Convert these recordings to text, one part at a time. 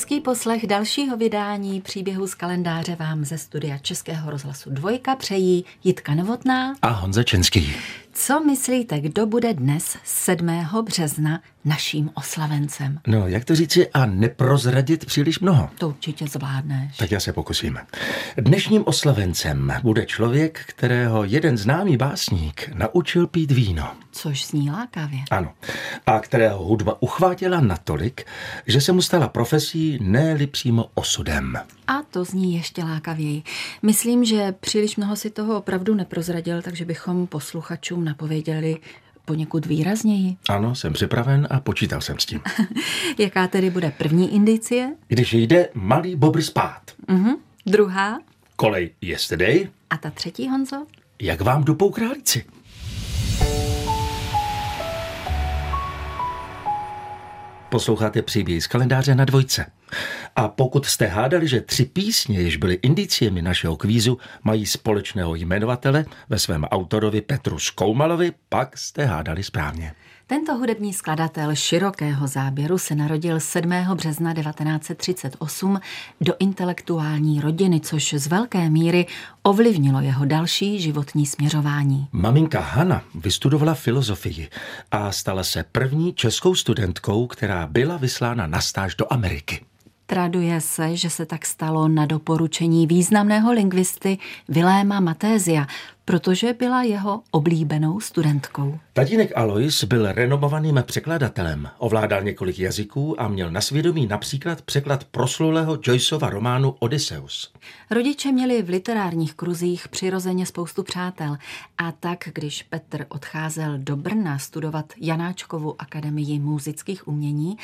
Hezký poslech dalšího vydání příběhu z kalendáře vám ze studia Českého rozhlasu Dvojka přejí Jitka Novotná a Honza Čenský. Co myslíte, kdo bude dnes 7. března naším oslavencem? No, jak to říci a neprozradit příliš mnoho? To určitě zvládneš. Tak já se pokusím. Dnešním oslavencem bude člověk, kterého jeden známý básník naučil pít víno. Což zní lákavě. Ano. A kterého hudba uchvátila natolik, že se mu stala profesí, ne přímo osudem. A to zní ještě lákavěji. Myslím, že příliš mnoho si toho opravdu neprozradil, takže bychom posluchačům napověděli poněkud výrazněji. Ano, jsem připraven a počítal jsem s tím. Jaká tedy bude první indicie? Když jde malý bobr spát. Uh-huh. Druhá? Kolej yesterday. A ta třetí, Honzo? Jak vám dupou králíci? Posloucháte příběh z kalendáře na dvojce. A pokud jste hádali, že tři písně, jež byly indiciemi našeho kvízu, mají společného jmenovatele ve svém autorovi Petru Skoumalovi, pak jste hádali správně. Tento hudební skladatel širokého záběru se narodil 7. března 1938 do intelektuální rodiny, což z velké míry ovlivnilo jeho další životní směřování. Maminka Hanna vystudovala filozofii a stala se první českou studentkou, která byla vyslána na stáž do Ameriky. Traduje se, že se tak stalo na doporučení významného lingvisty Viléma Matézia, protože byla jeho oblíbenou studentkou. Tatínek Alois byl renomovaným překladatelem, ovládal několik jazyků a měl na svědomí například překlad proslulého Joyceova románu Odysseus. Rodiče měli v literárních kruzích přirozeně spoustu přátel a tak, když Petr odcházel do Brna studovat Janáčkovu akademii muzických umění,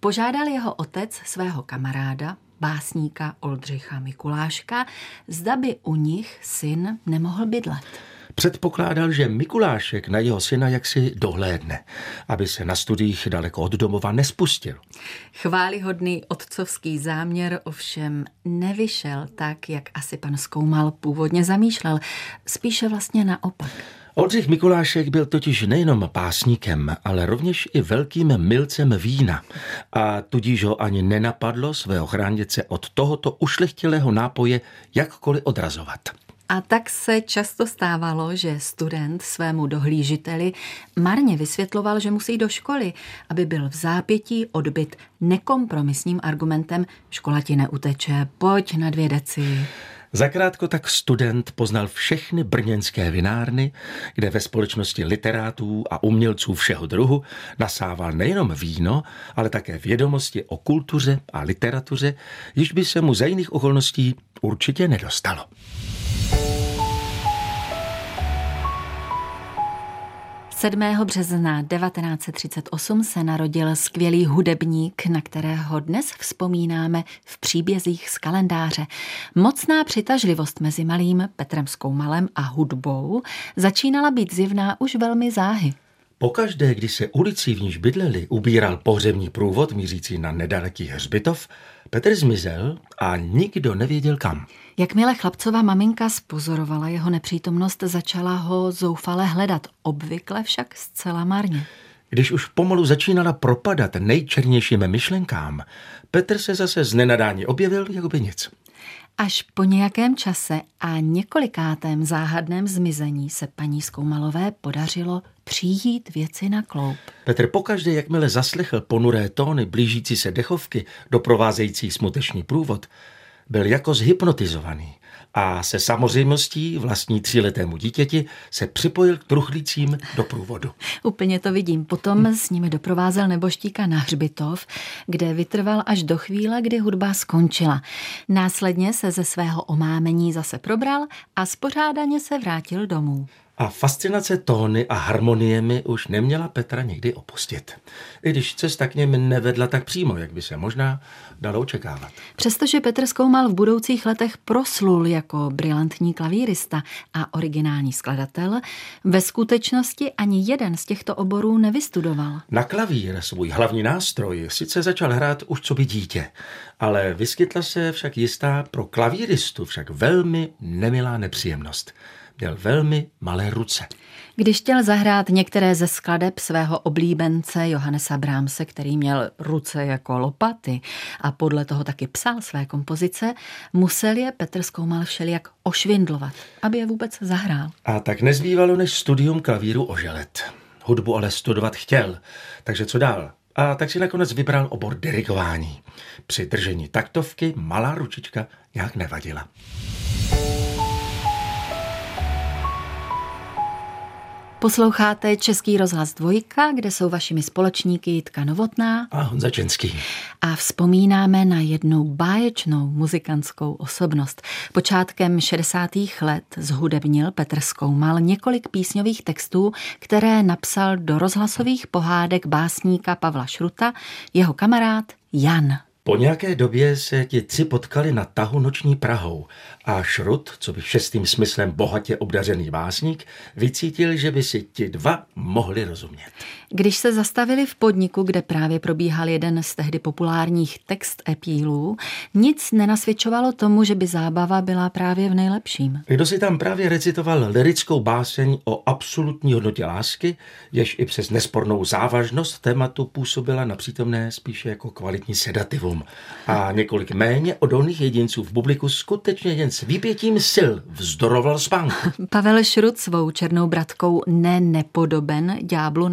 požádal jeho otec svého kamaráda, básníka Oldřicha Mikuláška, zda by u nich syn nemohl bydlet. Předpokládal, že Mikulášek na jeho syna jaksi dohlédne, aby se na studiích daleko od domova nespustil. Chválihodný otcovský záměr ovšem nevyšel tak, jak asi pan Zkoumal původně zamýšlel, spíše vlastně naopak. Oldřich Mikulášek byl totiž nejenom pásníkem, ale rovněž i velkým milcem vína a tudíž ho ani nenapadlo svého chráněce od tohoto ušlechtilého nápoje jakkoliv odrazovat. A tak se často stávalo, že student svému dohlížiteli marně vysvětloval, že musí do školy, aby byl v zápětí odbyt nekompromisním argumentem škola ti neuteče, pojď na dvě deci. Zakrátko tak student poznal všechny brněnské vinárny, kde ve společnosti literátů a umělců všeho druhu nasával nejenom víno, ale také vědomosti o kultuře a literatuře, již by se mu za jiných okolností určitě nedostalo. 7. března 1938 se narodil skvělý hudebník, na kterého dnes vzpomínáme v příbězích z kalendáře. Mocná přitažlivost mezi malým Petrem Skoumalem a hudbou začínala být zjevná už velmi záhy. Pokaždé, když se ulicí, v níž bydleli, ubíral pohřební průvod mířící na nedaleký hřbitov, Petr zmizel a nikdo nevěděl kam. Jakmile chlapcova maminka spozorovala jeho nepřítomnost, začala ho zoufale hledat, obvykle však zcela marně. Když už pomalu začínala propadat nejčernějším myšlenkám, Petr se zase z nenadání objevil, jako by nic. Až po nějakém čase a několikátém záhadném zmizení se paní Skoumalové podařilo přijít věci na kloup. Petr pokaždé, jakmile zaslechl ponuré tóny blížící se dechovky, doprovázející smutečný průvod, byl jako zhypnotizovaný a se samozřejmostí vlastní tříletému dítěti se připojil k truchlícím do průvodu. Úplně to vidím. Potom s nimi doprovázel neboštíka na hřbitov, kde vytrval až do chvíle, kdy hudba skončila. Následně se ze svého omámení zase probral a spořádaně se vrátil domů. A fascinace tóny a harmoniemi už neměla Petra nikdy opustit. I když cesta k něm nevedla tak přímo, jak by se možná dalo očekávat. Přestože Petr zkoumal v budoucích letech proslul jako brilantní klavírista a originální skladatel, ve skutečnosti ani jeden z těchto oborů nevystudoval. Na klavír, svůj hlavní nástroj, sice začal hrát už co by dítě, ale vyskytla se však jistá pro klavíristu však velmi nemilá nepříjemnost – měl velmi malé ruce. Když chtěl zahrát některé ze skladeb svého oblíbence Johannesa Brahmse, který měl ruce jako lopaty a podle toho taky psal své kompozice, musel je Petr Zkoumal všelijak ošvindlovat, aby je vůbec zahrál. A tak nezbývalo než studium klavíru oželet. Hudbu ale studovat chtěl, takže co dál? A tak si nakonec vybral obor dirigování. Při držení taktovky malá ručička nějak nevadila. Posloucháte Český rozhlas Dvojka, kde jsou vašimi společníky Jitka Novotná a Honza Čenský. A vzpomínáme na jednu báječnou muzikantskou osobnost. Počátkem 60. let zhudebnil Petr Skoumal několik písňových textů, které napsal do rozhlasových pohádek básníka Pavla Šruta, jeho kamarád Jan. Po nějaké době se ti tři potkali na tahu noční Prahou a Šrut, co by šestým smyslem bohatě obdařený básník, vycítil, že by si ti dva mohli rozumět. Když se zastavili v podniku, kde právě probíhal jeden z tehdy populárních text epílů, nic nenasvědčovalo tomu, že by zábava byla právě v nejlepším. Kdo si tam právě recitoval lirickou báseň o absolutní hodnotě lásky, jež i přes nespornou závažnost tématu působila na přítomné spíše jako kvalitní sedativum. A několik méně odolných jedinců v publiku skutečně jen s výpětím sil vzdoroval spánku. Pavel Šrut svou černou bratkou ne nepodoben ďáblu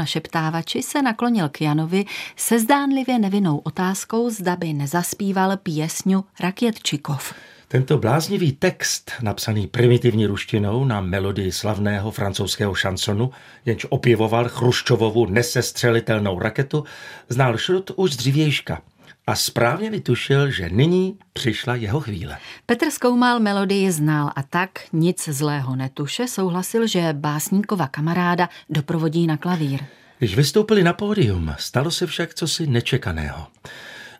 našeptávači se naklonil k Janovi se zdánlivě nevinnou otázkou, zda by nezaspíval pěsňu Rakětčikov. Tento bláznivý text, napsaný primitivní ruštinou na melodii slavného francouzského šansonu, jenž opěvoval Chruščovovu nesestřelitelnou raketu, znal Šrut už z dřívějška – a správně vytušil, že nyní přišla jeho chvíle. Petr zkoumal melodii znal a tak nic zlého netuše souhlasil, že básníkova kamaráda doprovodí na klavír. Když vystoupili na pódium, stalo se však cosi nečekaného.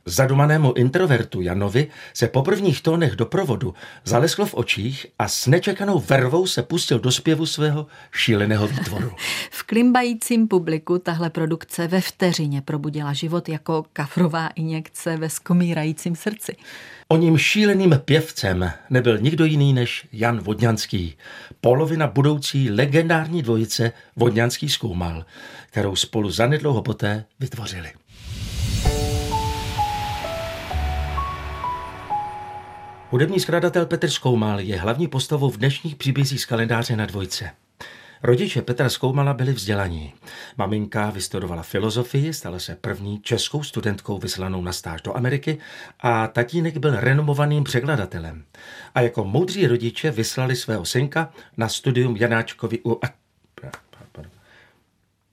Zadumanému introvertu Janovi se po prvních tónech doprovodu zalesklo v očích a s nečekanou vervou se pustil do zpěvu svého šíleného výtvoru. v klimbajícím publiku tahle produkce ve vteřině probudila život jako kafrová injekce ve skomírajícím srdci. O ním šíleným pěvcem nebyl nikdo jiný než Jan Vodňanský, polovina budoucí legendární dvojice Vodňanský zkoumal, kterou spolu zanedlouho poté vytvořili. Hudební skladatel Petr Skoumal je hlavní postavou v dnešních příbězích z kalendáře na dvojce. Rodiče Petra Skoumala byli vzdělaní. Maminka vystudovala filozofii, stala se první českou studentkou vyslanou na stáž do Ameriky a tatínek byl renomovaným překladatelem. A jako moudří rodiče vyslali svého synka na studium Janáčkovi u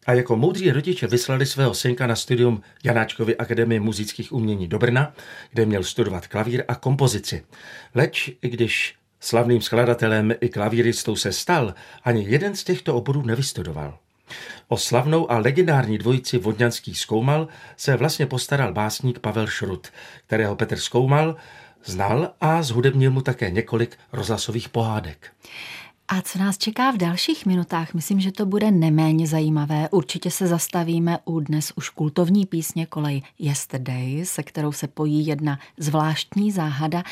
a jako moudří rodiče vyslali svého synka na studium Janáčkovy akademie muzických umění do Brna, kde měl studovat klavír a kompozici. Leč, i když slavným skladatelem i klavíristou se stal, ani jeden z těchto oborů nevystudoval. O slavnou a legendární dvojici Vodňanský zkoumal se vlastně postaral básník Pavel Šrut, kterého Petr zkoumal, znal a zhudebnil mu také několik rozhlasových pohádek. A co nás čeká v dalších minutách? Myslím, že to bude neméně zajímavé. Určitě se zastavíme u dnes už kultovní písně kolej Yesterday, se kterou se pojí jedna zvláštní záhada.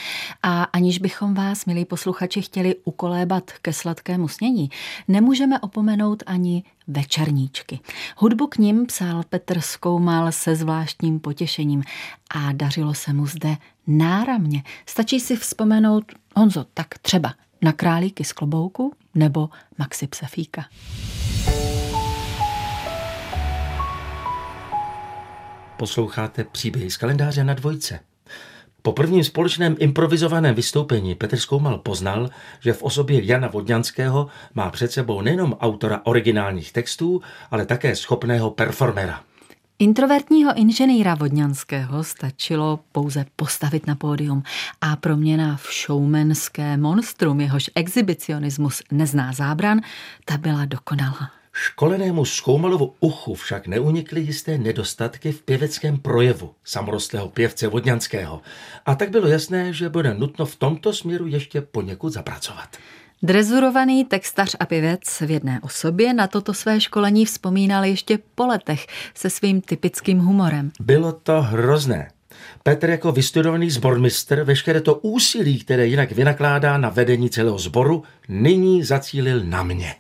A aniž bychom vás, milí posluchači, chtěli ukolébat ke sladkému snění, nemůžeme opomenout ani večerníčky. Hudbu k ním psal Petr Skoumal se zvláštním potěšením a dařilo se mu zde náramně. Stačí si vzpomenout, Honzo, tak třeba na králíky z klobouku nebo Maxi Psefíka. Posloucháte příběhy z kalendáře na dvojce. Po prvním společném improvizovaném vystoupení Petr Skoumal poznal, že v osobě Jana Vodňanského má před sebou nejenom autora originálních textů, ale také schopného performera. Introvertního inženýra Vodňanského stačilo pouze postavit na pódium a proměna v showmanské monstrum, jehož exhibicionismus nezná zábran, ta byla dokonalá. Školenému zkoumalovu uchu však neunikly jisté nedostatky v pěveckém projevu samorostlého pěvce Vodňanského. A tak bylo jasné, že bude nutno v tomto směru ještě poněkud zapracovat. Drezurovaný textař a pěvec v jedné osobě na toto své školení vzpomínal ještě po letech se svým typickým humorem. Bylo to hrozné. Petr jako vystudovaný zbormistr veškeré to úsilí, které jinak vynakládá na vedení celého sboru, nyní zacílil na mě.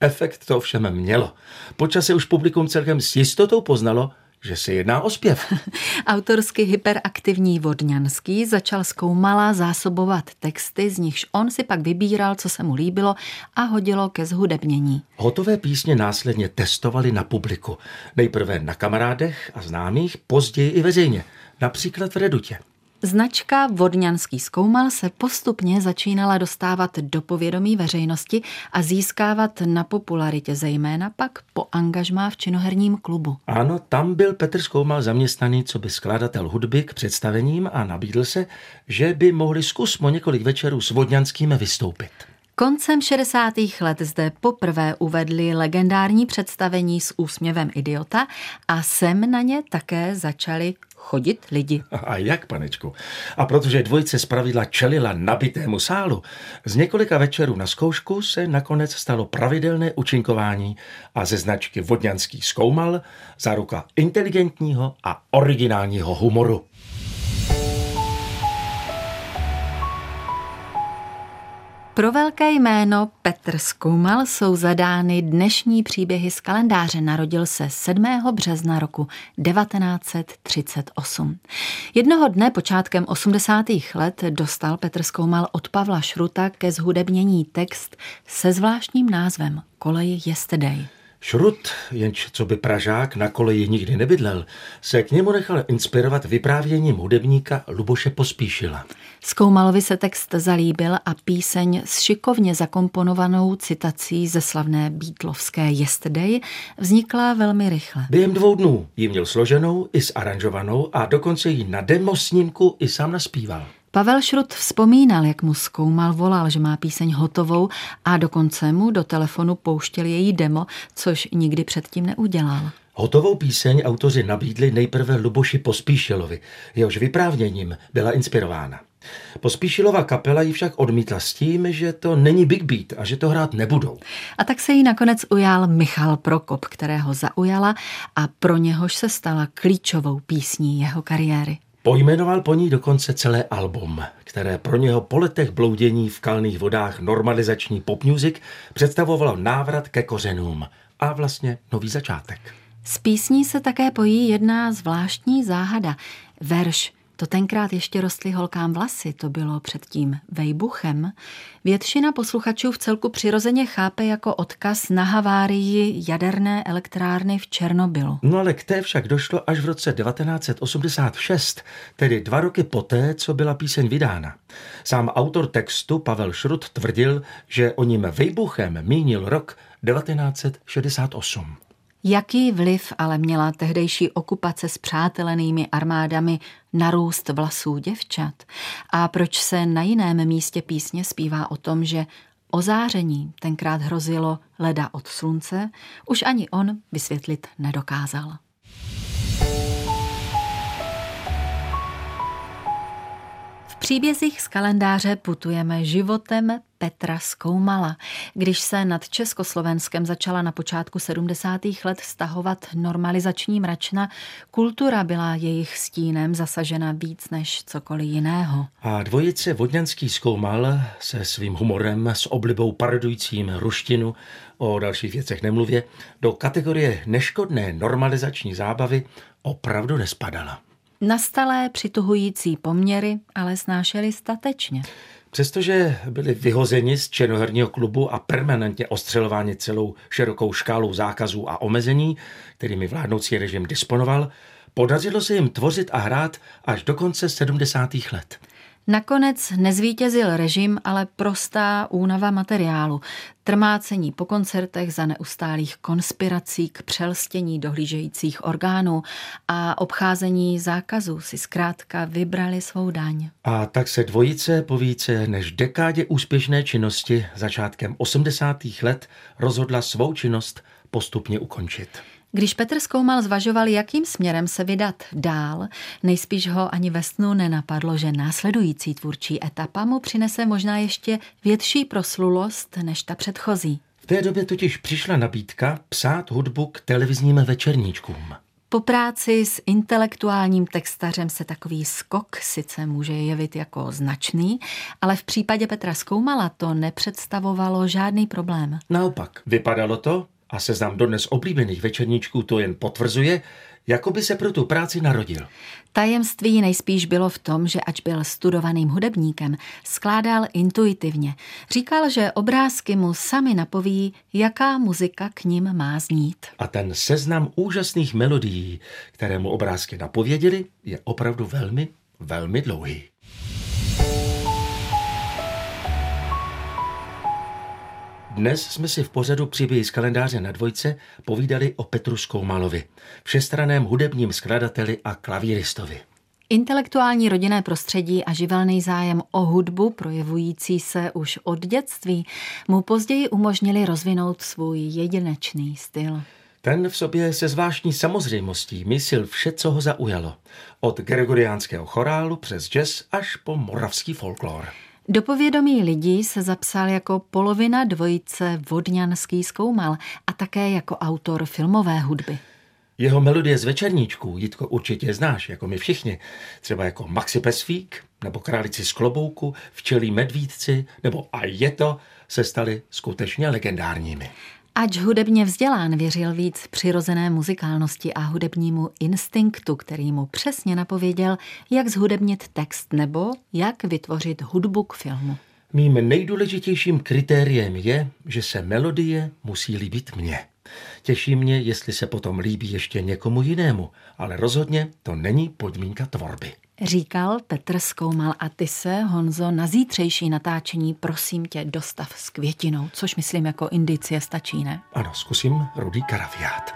Efekt to ovšem mělo. Počase už publikum celkem s jistotou poznalo, že se jedná o zpěv. Autorsky hyperaktivní Vodňanský začal zkoumala zásobovat texty, z nichž on si pak vybíral, co se mu líbilo a hodilo ke zhudebnění. Hotové písně následně testovali na publiku. Nejprve na kamarádech a známých, později i veřejně, například v Redutě. Značka Vodňanský zkoumal se postupně začínala dostávat do povědomí veřejnosti a získávat na popularitě, zejména pak po angažmá v činoherním klubu. Ano, tam byl Petr Zkoumal zaměstnaný co by skladatel hudby k představením a nabídl se, že by mohli zkusmo několik večerů s Vodňanským vystoupit. Koncem 60. let zde poprvé uvedli legendární představení s úsměvem idiota a sem na ně také začali chodit lidi. A jak, panečku? A protože dvojice zpravidla čelila nabitému sálu, z několika večerů na zkoušku se nakonec stalo pravidelné učinkování a ze značky Vodňanský zkoumal záruka inteligentního a originálního humoru. Pro velké jméno Petr Zkoumal jsou zadány dnešní příběhy z kalendáře. Narodil se 7. března roku 1938. Jednoho dne počátkem 80. let dostal Petr Zkoumal od Pavla Šruta ke zhudebnění text se zvláštním názvem Kolej Yesterday. Šrut, jenž co by Pražák na koleji nikdy nebydlel, se k němu nechal inspirovat vyprávěním hudebníka Luboše Pospíšila. Zkoumalovi se text zalíbil a píseň s šikovně zakomponovanou citací ze slavné Beatlovské Yesterday vznikla velmi rychle. Během dvou dnů ji měl složenou i zaranžovanou a dokonce ji na demo snímku i sám naspíval. Pavel Šrut vzpomínal, jak mu zkoumal, volal, že má píseň hotovou a dokonce mu do telefonu pouštěl její demo, což nikdy předtím neudělal. Hotovou píseň autoři nabídli nejprve Luboši Pospíšilovi, jehož vyprávěním byla inspirována. Pospíšilova kapela ji však odmítla s tím, že to není Big Beat a že to hrát nebudou. A tak se jí nakonec ujal Michal Prokop, kterého zaujala a pro něhož se stala klíčovou písní jeho kariéry. Pojmenoval po ní dokonce celé album, které pro něho po letech bloudění v kalných vodách normalizační pop music představovalo návrat ke kořenům a vlastně nový začátek. S písní se také pojí jedna zvláštní záhada. Verš to tenkrát ještě rostly holkám vlasy, to bylo předtím vejbuchem. Většina posluchačů v celku přirozeně chápe jako odkaz na havárii jaderné elektrárny v Černobylu. No ale k té však došlo až v roce 1986, tedy dva roky poté, co byla píseň vydána. Sám autor textu Pavel Šrut tvrdil, že o ním vejbuchem mínil rok 1968. Jaký vliv ale měla tehdejší okupace s přátelenými armádami na růst vlasů děvčat? A proč se na jiném místě písně zpívá o tom, že ozáření tenkrát hrozilo leda od slunce, už ani on vysvětlit nedokázal. Příbězích z kalendáře putujeme životem Petra Skoumala. Když se nad Československem začala na počátku 70. let stahovat normalizační mračna, kultura byla jejich stínem zasažena víc než cokoliv jiného. A dvojice Vodňanský Skoumal se svým humorem, s oblibou paradujícím ruštinu, o dalších věcech nemluvě, do kategorie neškodné normalizační zábavy opravdu nespadala. Nastalé přituhující poměry ale snášeli statečně. Přestože byli vyhozeni z černoherního klubu a permanentně ostřelováni celou širokou škálou zákazů a omezení, kterými vládnoucí režim disponoval, podařilo se jim tvořit a hrát až do konce 70. let. Nakonec nezvítězil režim, ale prostá únava materiálu, trmácení po koncertech za neustálých konspirací k přelstění dohlížejících orgánů a obcházení zákazů si zkrátka vybrali svou daň. A tak se dvojice po více než dekádě úspěšné činnosti začátkem 80. let rozhodla svou činnost postupně ukončit. Když Petr Zkoumal zvažoval, jakým směrem se vydat dál, nejspíš ho ani ve snu nenapadlo, že následující tvůrčí etapa mu přinese možná ještě větší proslulost než ta předchozí. V té době totiž přišla nabídka psát hudbu k televizním večerníčkům. Po práci s intelektuálním textařem se takový skok sice může jevit jako značný, ale v případě Petra Skoumala to nepředstavovalo žádný problém. Naopak, vypadalo to, a seznam dodnes oblíbených večerníčků to jen potvrzuje, jako by se pro tu práci narodil. Tajemství nejspíš bylo v tom, že ač byl studovaným hudebníkem, skládal intuitivně. Říkal, že obrázky mu sami napoví, jaká muzika k ním má znít. A ten seznam úžasných melodií, které mu obrázky napověděly, je opravdu velmi, velmi dlouhý. Dnes jsme si v pořadu Příběhy z kalendáře na dvojce povídali o Petru Skoumalovi, všestraném hudebním skladateli a klavíristovi. Intelektuální rodinné prostředí a živelný zájem o hudbu, projevující se už od dětství, mu později umožnili rozvinout svůj jedinečný styl. Ten v sobě se zvláštní samozřejmostí myslil vše, co ho zaujalo. Od gregoriánského chorálu přes jazz až po moravský folklor. Do povědomí lidí se zapsal jako polovina dvojice Vodňanský zkoumal a také jako autor filmové hudby. Jeho melodie z večerníčků, Jitko, určitě znáš, jako my všichni. Třeba jako Maxi Pesfík, nebo Králici z klobouku, Včelí medvídci, nebo A je to, se staly skutečně legendárními. Ač hudebně vzdělán, věřil víc přirozené muzikálnosti a hudebnímu instinktu, který mu přesně napověděl, jak zhudebnit text nebo jak vytvořit hudbu k filmu. Mým nejdůležitějším kritériem je, že se melodie musí líbit mně. Těší mě, jestli se potom líbí ještě někomu jinému, ale rozhodně to není podmínka tvorby. Říkal Petr Skoumal a ty se, Honzo, na zítřejší natáčení prosím tě dostav s květinou, což myslím jako indicie stačí, ne? Ano, zkusím rudý karafiát.